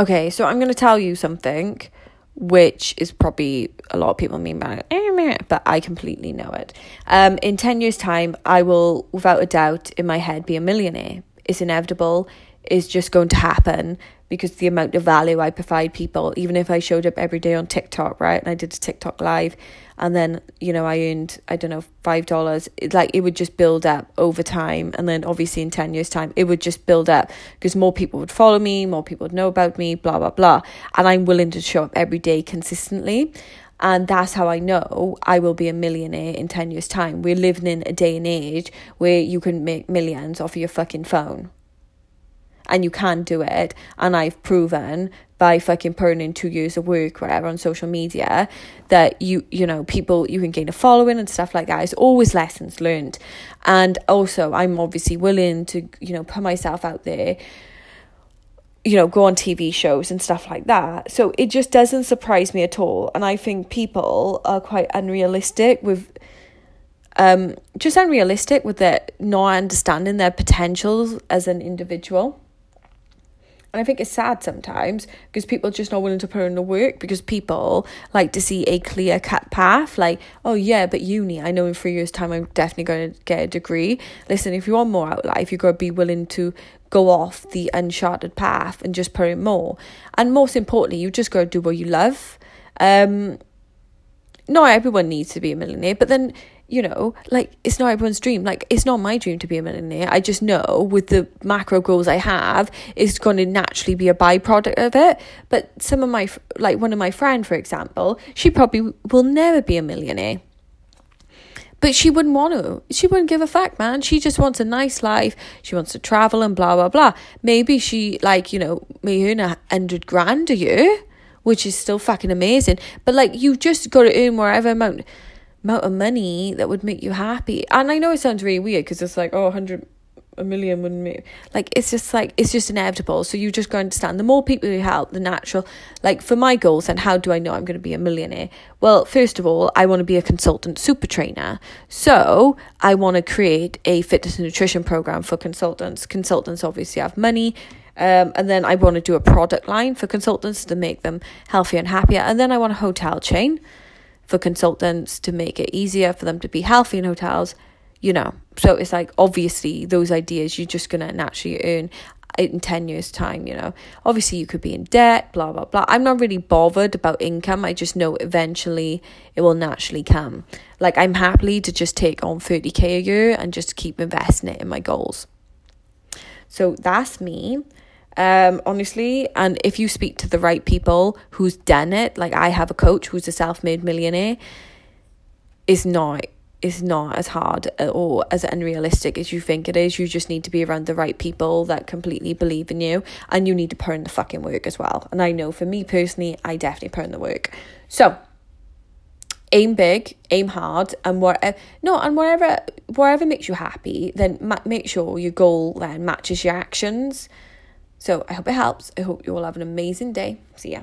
Okay, so I'm going to tell you something which is probably a lot of people mean by it, eh, but I completely know it. Um, in 10 years' time, I will, without a doubt, in my head, be a millionaire. It's inevitable, it's just going to happen because the amount of value I provide people, even if I showed up every day on TikTok, right? And I did a TikTok live and then, you know, I earned, I don't know, five dollars. It's like it would just build up over time. And then obviously in 10 years' time, it would just build up because more people would follow me, more people would know about me, blah, blah, blah. And I'm willing to show up every day consistently. And that's how I know I will be a millionaire in 10 years' time. We're living in a day and age where you can make millions off of your fucking phone and you can do it. And I've proven by fucking putting in two years of work, whatever, on social media, that you, you know, people, you can gain a following and stuff like that. It's always lessons learned. And also, I'm obviously willing to, you know, put myself out there, you know, go on TV shows and stuff like that. So it just doesn't surprise me at all. And I think people are quite unrealistic with um just unrealistic with their not understanding their potentials as an individual. And I think it's sad sometimes because people are just not willing to put in the work because people like to see a clear cut path. Like, oh yeah, but uni, I know in three years' time I'm definitely going to get a degree. Listen, if you want more out of life, you've got to be willing to go off the uncharted path and just put in more. And most importantly, you just got to do what you love. Um, not everyone needs to be a millionaire, but then you know, like it's not everyone's dream. Like it's not my dream to be a millionaire. I just know with the macro goals I have, it's going to naturally be a byproduct of it. But some of my, like one of my friend, for example, she probably will never be a millionaire. But she wouldn't want to. She wouldn't give a fuck, man. She just wants a nice life. She wants to travel and blah blah blah. Maybe she like you know may earn a hundred grand a year, which is still fucking amazing. But like you just got to earn whatever amount amount of money that would make you happy. And I know it sounds really weird because it's like, oh, 100, a million wouldn't make, like, it's just like, it's just inevitable. So you just go understand the more people you help, the natural, like for my goals and how do I know I'm going to be a millionaire? Well, first of all, I want to be a consultant super trainer. So I want to create a fitness and nutrition program for consultants. Consultants obviously have money. Um, and then I want to do a product line for consultants to make them healthier and happier. And then I want a hotel chain for consultants to make it easier for them to be healthy in hotels, you know. So it's like obviously those ideas you're just gonna naturally earn in 10 years time you know. Obviously you could be in debt blah blah blah. I'm not really bothered about income. I just know eventually it will naturally come. Like i'm happily to just take on 30k a year and just keep investing it in my goals. So that's me um, honestly. And if you speak to the right people who's done it, like I have a coach who's a self made millionaire, is not is not as hard or as unrealistic as you think it is. You just need to be around the right people that completely believe in you and you need to put in the fucking work as well. And I know for me personally, I definitely put in the work. So aim big, aim hard, and whatever no, and whatever whatever makes you happy, then ma- make sure your goal then matches your actions. So I hope it helps. I hope you all have an amazing day. See ya.